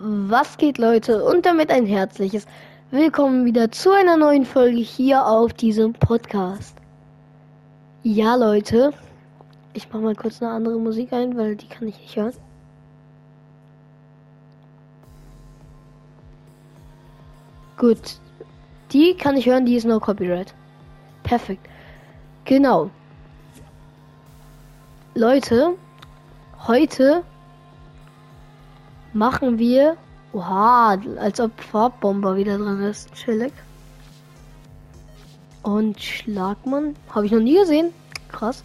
Was geht Leute und damit ein herzliches Willkommen wieder zu einer neuen Folge hier auf diesem Podcast. Ja Leute, ich mache mal kurz eine andere Musik ein, weil die kann ich nicht hören. Gut, die kann ich hören, die ist no copyright. Perfekt. Genau. Leute, heute machen wir. Oha, als ob Farbbomber wieder drin ist. Chillig. Und Schlagmann. Habe ich noch nie gesehen. Krass.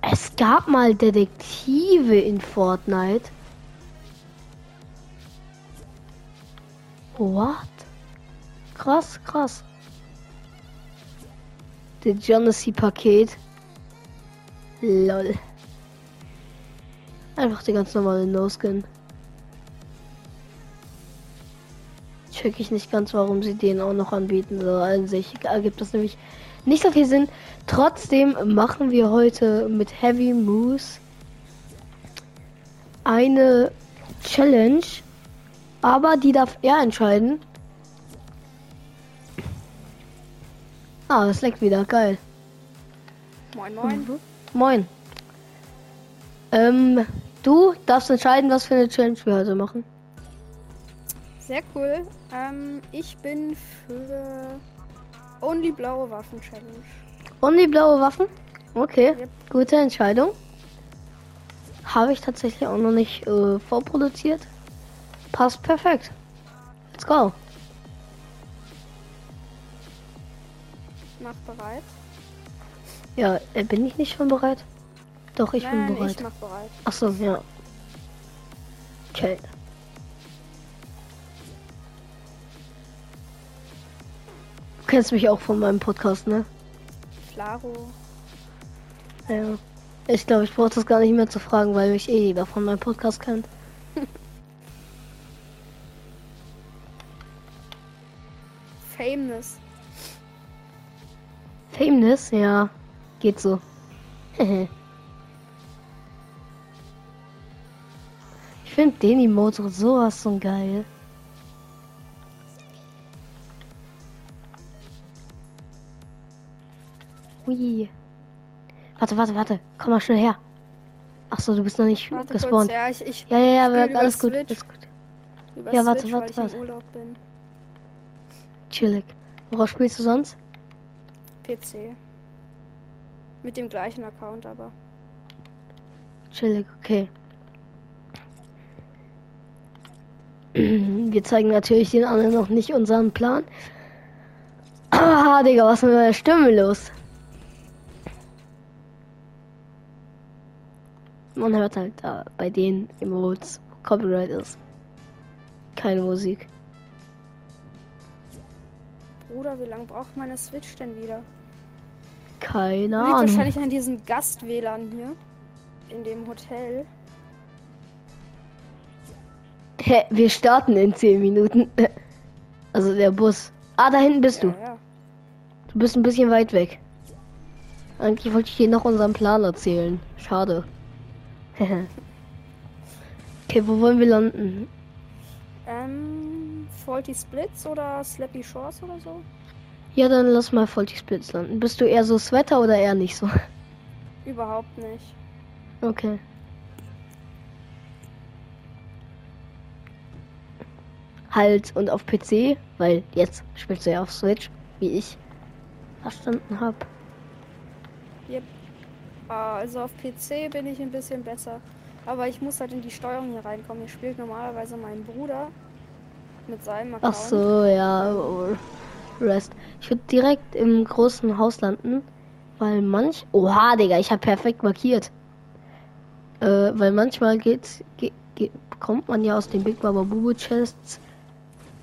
Es gab mal Detektive in Fortnite. What? Krass, krass. Der Jonassy-Paket. Lol. Einfach die ganz normale No-Skin. Check ich nicht ganz, warum sie den auch noch anbieten. So an sich ergibt das nämlich nicht so viel Sinn. Trotzdem machen wir heute mit Heavy Moose eine Challenge. Aber die darf er entscheiden. Ah, es leckt wieder. Geil. Moin, moin. Mhm. Moin. Ähm, du darfst entscheiden, was für eine Challenge wir heute machen. Sehr cool. Ähm, ich bin für Only blaue Waffen Challenge. Only blaue Waffen? Okay, Yep. gute Entscheidung. Habe ich tatsächlich auch noch nicht äh, vorproduziert. Passt perfekt. Let's go. Mach bereit. Ja, äh, bin ich nicht schon bereit? Doch, ich Nein, bin bereit. ich mach bereit. Ach so, ja. Okay. Du kennst mich auch von meinem Podcast, ne? Claro. Ja. Ich glaube, ich brauche das gar nicht mehr zu fragen, weil mich eh jeder von meinem Podcast kennt. Fameness. Fameness, ja. Geht so. ich finde den Emote sowas von geil. Ui. Warte, warte, warte. Komm mal schnell her. Ach so, du bist noch nicht Warte gespawnt. kurz, ja, ich, ich Ja, ja, ja, über alles gut, alles gut. über Ja, warte, Switch, warte, warte. Chillig. Worauf spielst du sonst? PC. Mit dem gleichen Account aber. Chillig, okay. Wir zeigen natürlich den anderen noch nicht unseren Plan. Ah, Digga, was ist mit meiner Stimme los? Man hört halt da bei den Emotes wo Copyright ist. Keine Musik. Bruder, wie lange braucht meine Switch denn wieder? Keine Liegt Ahnung. wahrscheinlich an diesen Gast-WLAN hier. In dem Hotel. Hä, wir starten in 10 Minuten. Also der Bus. Ah, da hinten bist du. Ja, ja. Du bist ein bisschen weit weg. Eigentlich wollte ich dir noch unseren Plan erzählen. Schade. okay, wo wollen wir landen? Ähm, Faulty Splits oder Slappy Shores oder so? Ja, dann lass mal Faulty Splits landen. Bist du eher so Sweater oder eher nicht so? Überhaupt nicht. Okay. Halt und auf PC, weil jetzt spielst du ja auf Switch, wie ich verstanden habe. Yep. Ah, Also auf PC bin ich ein bisschen besser. Aber ich muss halt in die Steuerung hier reinkommen. Hier spielt normalerweise mein Bruder mit seinem Account. Ach so, ja. Rest. Ich würde direkt im großen Haus landen, weil manch. Oha, Digga, ich habe perfekt markiert. Äh, weil manchmal geht, geht, geht, bekommt man ja aus den Big Baba Bubu Chests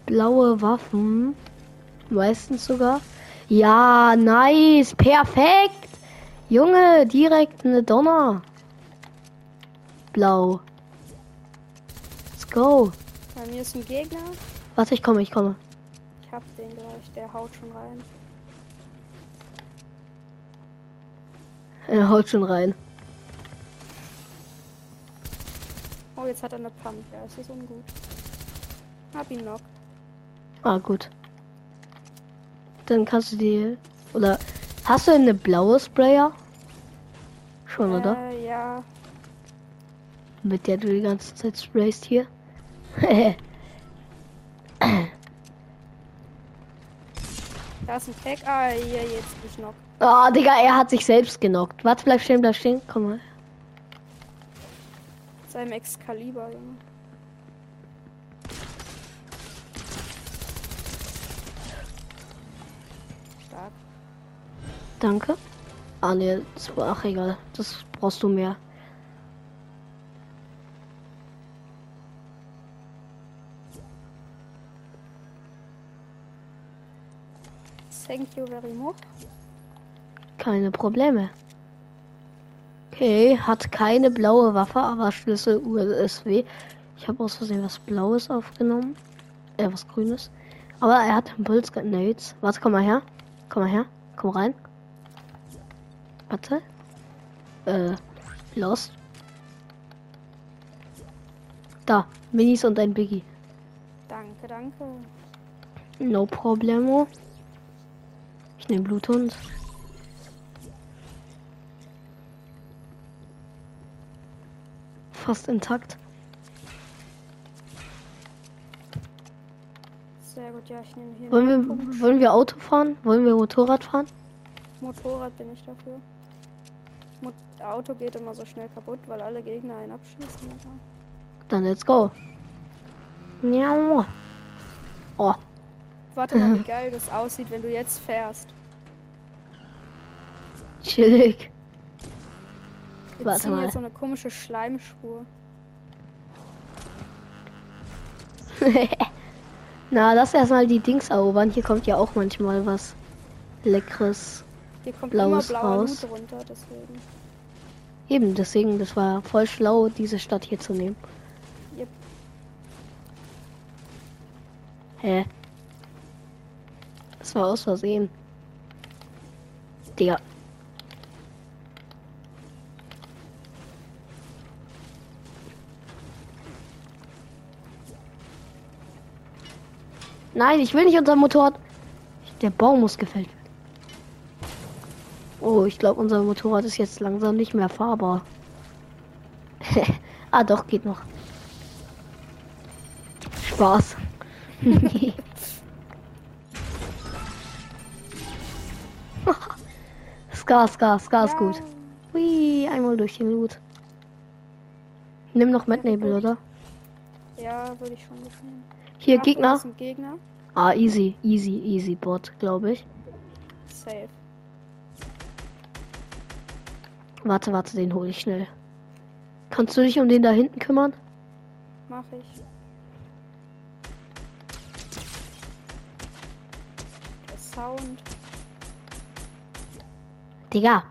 blaue Waffen. Meistens sogar. Ja, nice, perfekt. Junge, direkt eine Donner. Blau. Let's go. Bei mir ist ein Gegner. Warte, ich komme, ich komme. Ich hab den gleich. Der haut schon rein. Er haut schon rein. Oh, jetzt hat er eine Pump. Ja, es ist ungut. Hab ihn noch. Ah, gut. Dann kannst du die. Oder hast du eine blaue Sprayer? Schon, oder? Äh, ja. Mit der du die ganze Zeit sprayst hier. Da ist ein Pack. Ah, hier, jetzt noch. Ah, Digga, er hat sich selbst genockt. Warte, bleib stehen, bleib stehen. Komm mal. Seinem Excalibur, Junge. Stark. Danke. Ah, ne, ach egal. Das brauchst du mehr. Thank you very much. Keine Probleme. Okay, hat keine blaue Waffe, aber Schlüssel USW. Ich habe aus Versehen was Blaues aufgenommen. Äh, was Grünes. Aber er hat Impulse Grenades. Warte, komm mal her. Komm mal her. Komm rein. Warte. Äh, Lost. Da, Minis und ein Biggie. Danke, danke. No problemo. Ich nehme Bluthund. Fast intakt. Sehr gut, ja, ich nehme hier Wollen wir, wollen wir Auto fahren? Wollen wir Motorrad fahren? Motorrad bin ich dafür. Auto geht immer so schnell kaputt, weil alle Gegner einen abschießen. Alter. Dann let's go. Miau. Oh, Warte mal, wie geil das aussieht, wenn du jetzt fährst. chillig. Wir Warte mal. jetzt so eine komische Schleimspur. Na, lass erstmal die Dings erobern. Hier kommt ja auch manchmal was Leckeres. Hier kommt Blaues immer blauer raus. Loot runter, deswegen. Eben, deswegen, das war voll schlau, diese Stadt hier zu nehmen. Yep. Hä? Das war aus Versehen. Digga. Nein, ich will nicht unser Motorrad. Der Baum muss gefällt werden. Oh, ich glaube, unser Motorrad ist jetzt langsam nicht mehr fahrbar. ah, doch, geht noch. Spaß. Ska, Ska, Ska ist Ja. gut. Hui, einmal durch den Loot. Nimm noch Mad Nebel, oder? Ja, würde ich schon mitnehmen. Hier, Ach, Gegner. Gegner. Ah, easy, easy, easy Bot, glaube ich. Safe. Warte, warte, den hole ich schnell. Kannst du dich um den da hinten kümmern? Mach ich. Der Sound. Digga.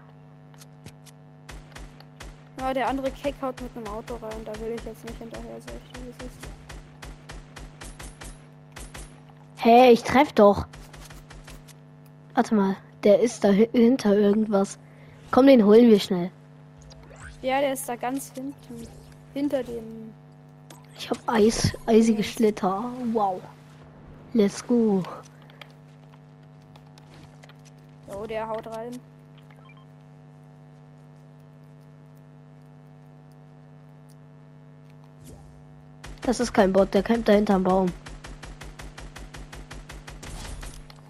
Ja, der andere Keck haut mit einem Auto rein. Da will ich jetzt nicht hinterher, dir, wie es ist. Hey, ich treff doch. Warte mal, der ist da hi- hinter irgendwas. Komm, den holen wir schnell. Ja, der ist da ganz hinten. Hinter dem. Ich hab Eis, eisige Schlitter. Wow. Let's go. Oh, der haut rein. Das ist kein Bot, der kämpft da hinterm Baum.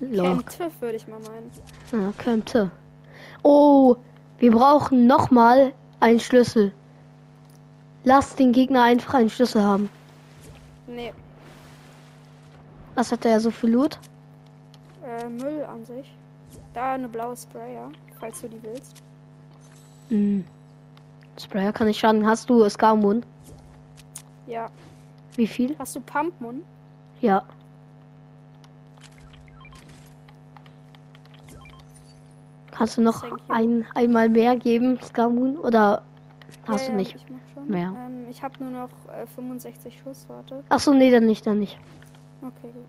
Lock. Kämpft, würde ich mal meinen. Ja, könnte. Oh, wir brauchen nochmal einen Schlüssel. Lass den Gegner einfach einen Schlüssel haben. Nee, Was hat der so viel Loot? äh, Müll an sich. Da eine blaue Sprayer, falls du die willst. Hm. Sprayer kann ich schaden. Hast du Skarmund? Ja. Wie viel? Hast du Pumpmun? Ja. Kannst du noch ein, einmal mehr geben, Skarmoon? Oder hast ja, du ja, nicht? Schon. mehr? Ähm, ich habe nur noch äh, 65 Schuss, warte. Ach so, nee, dann nicht, dann nicht. Okay, gut.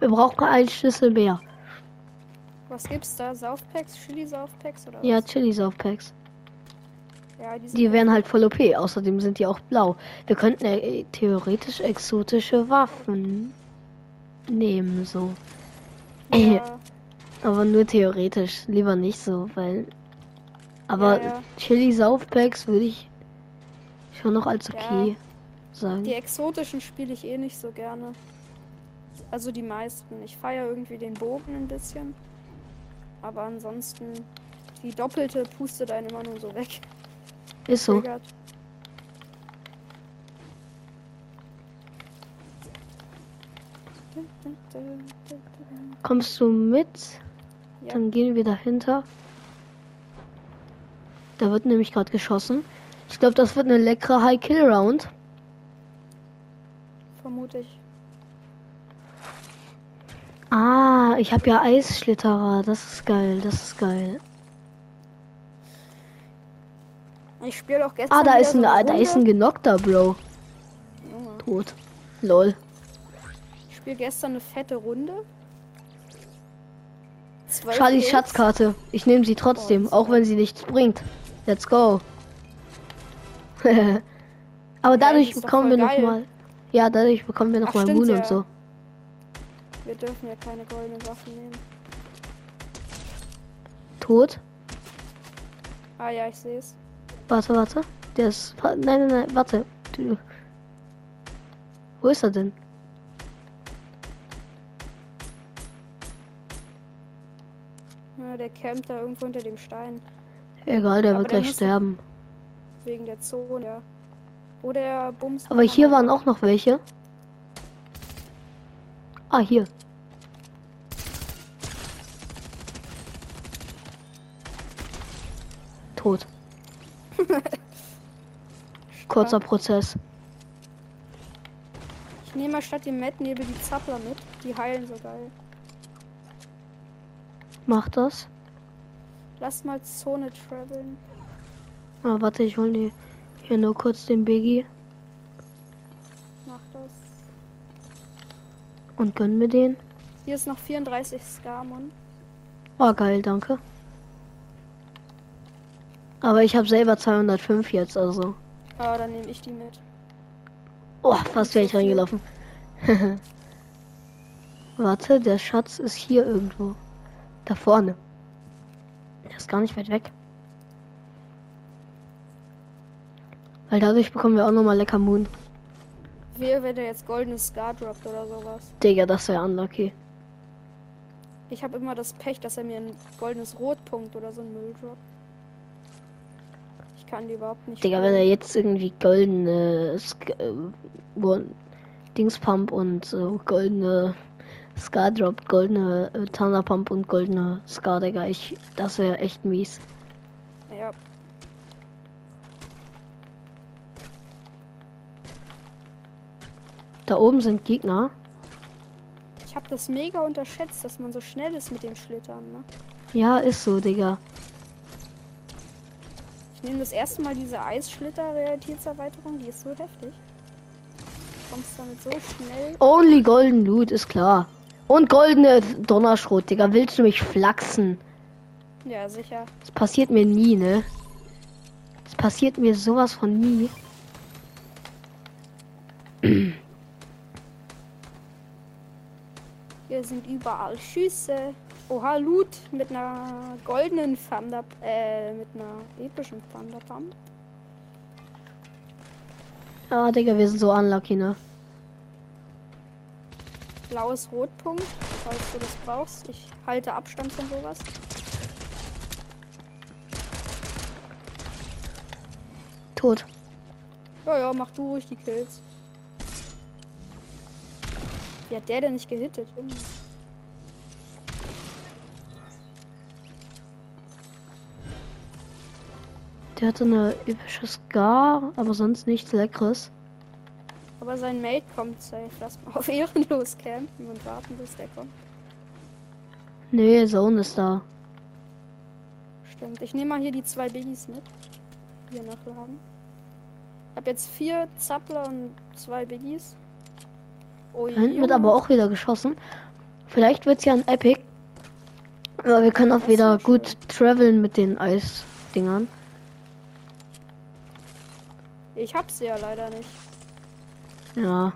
Wir brauchen einen Schlüssel mehr. Was gibt's da? Saufpacks? Chili-Saufpacks oder Ja, was? Chili-Saufpacks. Ja, die Die wären halt voll OP. Außerdem sind die auch blau. Wir könnten äh, theoretisch exotische Waffen nehmen, so. ja, Aber nur theoretisch. Lieber nicht so, weil. Aber Ja, ja. Chili-Saufpacks würde ich schon noch als okay sagen. die exotischen spiele ich eh nicht so gerne. Also die meisten. Ich feiere irgendwie den Bogen ein bisschen. Aber ansonsten, die doppelte pustet einen immer nur so weg. Ist so. Kommst du mit? Ja. Dann gehen wir dahinter. Da wird nämlich gerade geschossen. Ich glaube, das wird eine leckere High-Kill-Round. Vermute ich. Ah, ich habe ja Eisschlitterer. Das ist geil, das ist geil. Ich spiele auch gestern. Ah, da ist so ein, eine da ist ein. Genockter, Bro. Junge. Tot. Lol. Ich spiele gestern eine fette Runde. Charlies Kills. Schatzkarte. Ich nehme sie trotzdem, Oh, auch wenn sie nichts bringt. Let's go. Aber dadurch doch bekommen wir voll noch geil. mal. Ja, dadurch bekommen wir noch Ach, mal stimmt, Moon ja. und so. Wir dürfen ja keine goldenen Waffen nehmen. Tot. Ah ja, ich sehe es. Warte, warte. Der ist. Nein, nein, nein, warte. Du. Wo ist er denn? Ja, der campt da irgendwo unter dem Stein. Egal, der Aber wird gleich sterben. Wegen der Zone, ja. Oder er bumst. Aber hier waren auch noch welche. Ah, hier. Tot. Kurzer Prozess. Ich nehme mal statt dem Metnebel die Zappler mit. Die heilen so geil. Mach das. Lass mal Zone traveln. Ah, warte, ich hol die hier nur kurz den Biggie Mach das. und gönn mir den. Hier ist noch 34 Skarmon. Oh, geil, danke. Aber ich habe selber 205 jetzt, also. Ah, dann nehme ich die mit. Oh, fast wäre ich reingelaufen. Warte, der Schatz ist hier irgendwo. Da vorne. Der ist gar nicht weit weg. Weil dadurch bekommen wir auch nochmal lecker Moon. Wehe, wenn der jetzt goldenes Scar droppt oder sowas. Digga, das wäre unlucky. Ich habe immer das Pech, dass er mir ein goldenes Rotpunkt oder so ein Müll droppt. Kann die überhaupt nicht. Digga, wenn er jetzt irgendwie goldene äh, Dingspump und äh, goldene Scar droppt, goldene äh, Thunder Pump und goldene Scar, Digga, ich, das wäre echt mies. Ja, Da oben sind Gegner. ich habe das mega unterschätzt, dass man so schnell ist mit dem Schlittern. Ne? Ja, ist so, Digga. Nehme das erste Mal diese Eisschlitter-Realitätserweiterung, die ist so heftig. Du kommst damit so schnell. Only Golden Loot, ist klar. Und goldene Donnerschrot, Digga. Willst du mich flachsen? Ja, sicher. Das passiert mir nie, ne? Das passiert mir sowas von nie. Hier sind überall Schüsse. Oha, Loot mit einer goldenen Thunder, äh, mit einer epischen Thunderpump. Ah, Digga, wir sind so unlucky, ne? Blaues Rotpunkt, falls du das brauchst. Ich halte Abstand von sowas. Tot. Ja, ja, mach du ruhig die Kills. Wie hat der denn nicht gehittet? Junge. Der hatte eine epische Scar, aber sonst nichts Leckeres. Aber sein Mate kommt safe. Lass mal auf ehrenlos campen und warten, bis der kommt. Nee, Zone ist da. Stimmt. Ich nehme mal hier die zwei Biggies mit. Hier nachladen. Hab jetzt vier Zappler und zwei Biggies. Oh, Da hinten wird aber auch wieder geschossen. Vielleicht wird's ja ein Epic. Aber wir können auch wieder gut traveln mit den Eisdingern. Ich hab sie ja leider nicht. Ja.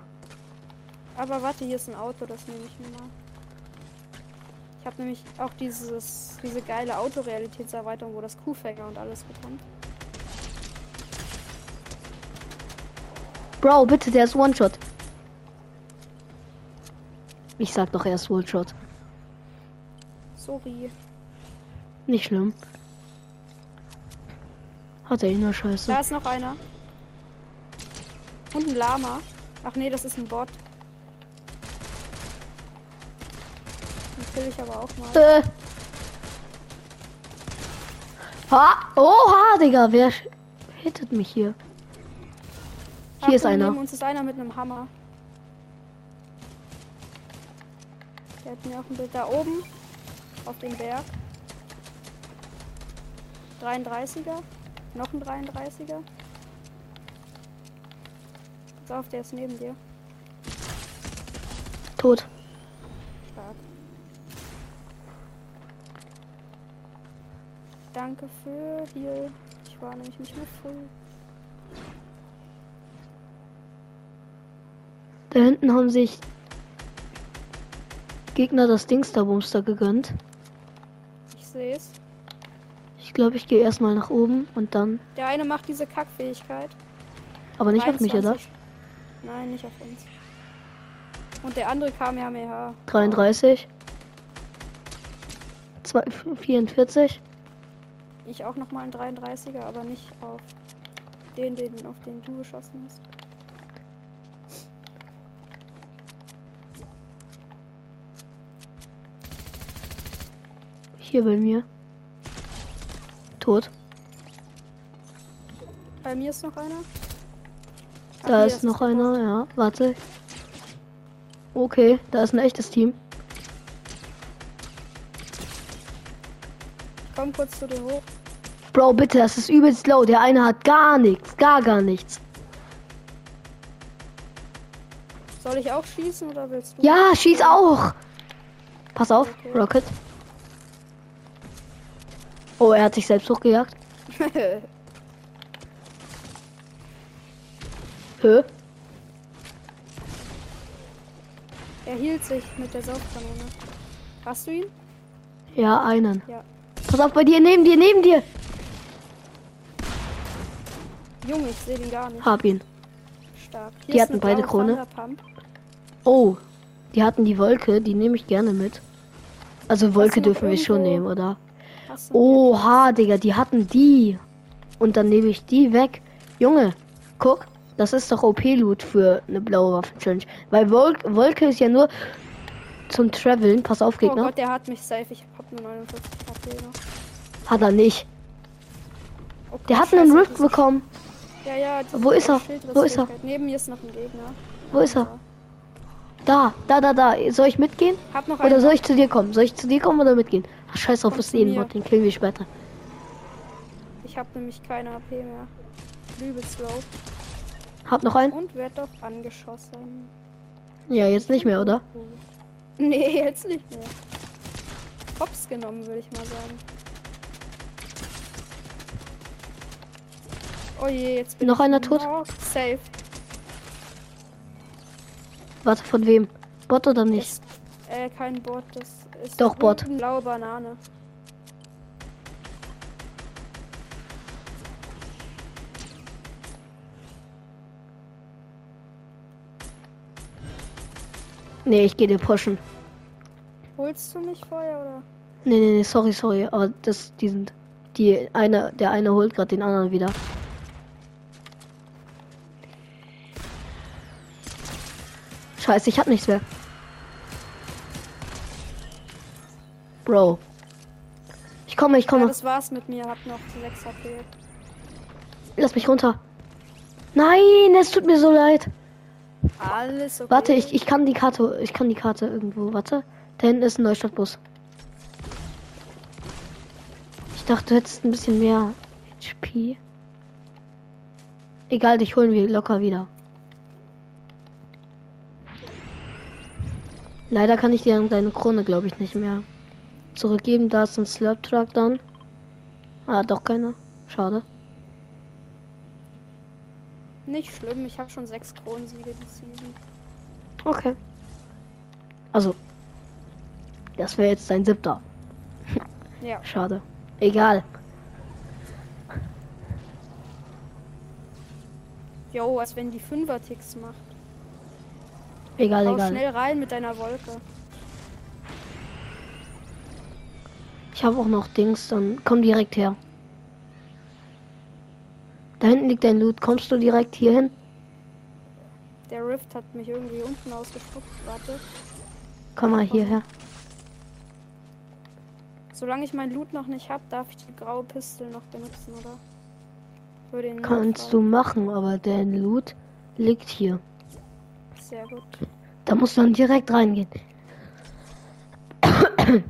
Aber warte, hier ist ein Auto, das nehme ich mir mal. Ich habe nämlich auch dieses, diese geile Autorealitätserweiterung, wo das Kuhfänger und alles bekommt. Bro, bitte, der ist One-Shot. Ich sag doch, er ist One-Shot. Sorry. Nicht schlimm. Hat er ihn nur scheiße. Da ist noch einer. Und ein Lama. Ach nee, das ist ein Bot. Den kill ich aber auch mal. Äh. Ha! Oha, Digga, wer hittet mich hier? Hier ist Achtung, einer. Neben uns ist einer mit einem Hammer. Der hat mir auch ein Bild da oben. Auf dem Berg. 33er. Noch ein 33er. Auf, der ist neben dir. Tot. Stark. Danke für hier. Ich war nämlich nicht mehr voll. Da hinten haben sich Gegner das Dingsterbumster gegönnt. Ich sehe es. Ich glaube, ich gehe erstmal nach oben und dann. Der eine macht diese Kackfähigkeit. Aber nicht auf mich, oder? 23. Nein, nicht auf uns. Und der andere Kamehameha. 33. Zwei- 44. Ich auch noch mal ein 33er, aber nicht auf den, den auf den du geschossen hast. Hier bei mir. Tot. Bei mir ist noch einer. Da ist noch der einer, ja. Warte. Okay, da ist ein echtes Team. Komm kurz zu dir hoch. Bro, bitte, das ist übelst low. Der eine hat gar nichts, gar, gar nichts. Soll ich auch schießen oder willst du? Ja, schieß auch. Pass auf, Okay. Rocket. Oh, er hat sich selbst hochgejagt. Hö? er hielt sich mit der Saufkanone. Hast du ihn? Ja, einen. Ja. Pass auf, bei dir, neben dir, neben dir. Junge, ich sehe den gar nicht. Hab ihn. Stark. Die ist hatten beide Krone. Oh, die hatten die Wolke, die nehme ich gerne mit. Also Wolke dürfen wir schon nehmen, oder? Oha, Digga, die hatten die. Und dann nehme ich die weg. Junge, guck, das ist doch OP-Loot für eine blaue Waffen-Challenge. Weil Wol Wolke ist ja nur zum Traveln. Pass auf, Oh Gegner. Gott, der hat mich safe. Ich hab nur 49 HP noch. Hat er nicht. Oh Der hat einen Rift bekommen. Ja, ja. Wo ist er? Wo ist er? Neben mir ist noch ein Gegner. Wo ist er? Da, da, da, da. Soll ich mitgehen? Hab noch Oder soll ich zu dir kommen? Soll ich zu dir kommen oder mitgehen? Ach, scheiß drauf, Komm ist zu eh. Bot, den killen wir später. Ich habe nämlich keine AP mehr. Übelst low. Hab noch einen? Und werd doch angeschossen. Ja, jetzt nicht mehr, oder? Nee, jetzt nicht mehr. Hops genommen, würde ich mal sagen. Oh je, jetzt bin Noch einer tot? Safe. Warte, von wem? Bot oder nicht? Ist, äh, kein Bot, das ist Doch, Bot. blaue Banane. Nee, ich gehe dir pushen. Holst du mich vorher oder? Nee, nee, nee, sorry, sorry, aber das, die sind, die eine, der eine holt gerade den anderen wieder. Scheiße, ich hab nichts mehr. Bro. Ich komme, ich Ja, komme. das war's mit mir. Hab noch 6 HP. Lass mich runter. Nein, es tut mir so leid. Alles okay. Warte, ich, ich kann die Karte, ich kann die Karte irgendwo, warte. Da hinten ist ein Neustadtbus. Ich dachte, du hättest ein bisschen mehr HP. Egal, dich holen wir locker wieder. Leider kann ich dir deine Krone, glaube ich, nicht mehr zurückgeben. Da ist ein Slurp Truck dann. Ah, doch keiner. Schade. Nicht schlimm, ich habe schon sechs Kronensiege die Season. Okay. Also, das wäre jetzt dein siebter. Ja. Schade. Egal. Jo, als wenn die Fünfer-Ticks macht. Egal, Hau egal. schnell rein mit deiner Wolke. Ich habe auch noch Dings, dann komm direkt her. Da hinten liegt dein Loot. Kommst du direkt hier hin? Der Rift hat mich irgendwie unten ausgespuckt. Warte. Komm mal hierher. Solange ich mein Loot noch nicht habe, darf ich die graue Pistole noch benutzen, oder? Kannst du machen, aber dein Loot liegt hier. Sehr gut. Da musst du dann direkt reingehen.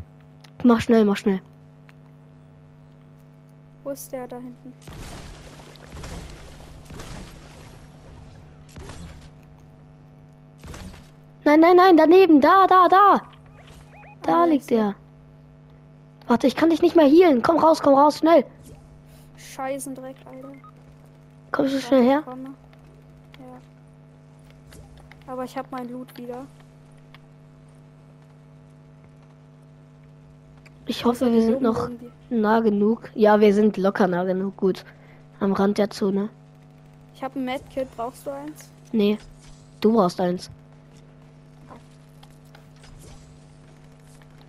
mach schnell, mach schnell. Wo ist der da hinten? Nein, nein, nein, daneben, da, da, da. Da liegt er. Warte, ich kann dich nicht mehr healen. Komm raus, komm raus, schnell. Scheißendreck, Alter. Kommst du schnell her? Ja. Aber ich habe mein Loot wieder. Ich hoffe, wir sind noch nah genug. Ja, wir sind locker nah genug. Gut. Am Rand der Zone. Ich habe ein Medkit. Brauchst du eins? Nee, du brauchst eins.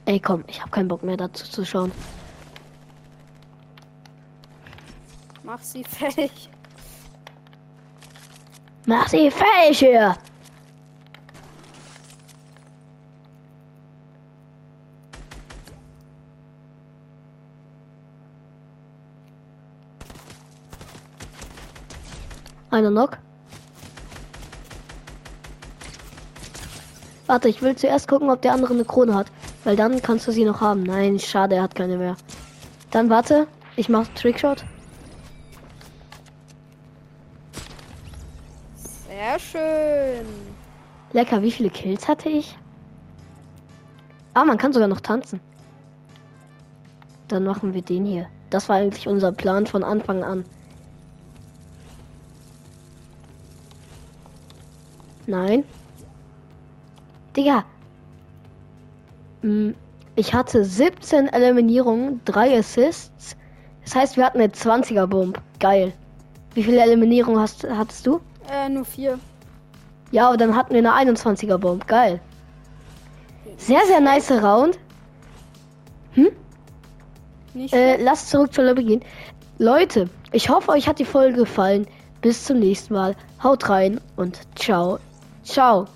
Ey, komm, ich habe keinen Bock mehr dazu zu schauen. Mach sie fertig. Mach sie fertig hier! Einer Knock. Warte, ich will zuerst gucken, ob der andere eine Krone hat. Weil dann kannst du sie noch haben. Nein, schade, er hat keine mehr. Dann warte, ich mach Trickshot. Sehr schön. Lecker, wie viele Kills hatte ich? Ah, man kann sogar noch tanzen. Dann machen wir den hier. Das war eigentlich unser Plan von Anfang an. Nein. Digga. Hm, Ich hatte 17 Eliminierungen, 3 Assists. Das heißt, wir hatten eine 20er Bomb. Geil. Wie viele Eliminierungen hast, hattest du? Äh, nur vier. Ja, aber dann hatten wir eine 21er Bomb. Geil. Sehr, sehr nice Round. Hm? Nicht Äh, lasst zurück zur Lobby gehen. Leute, ich hoffe, euch hat die Folge gefallen. Bis zum nächsten Mal. Haut rein und ciao. Ciao.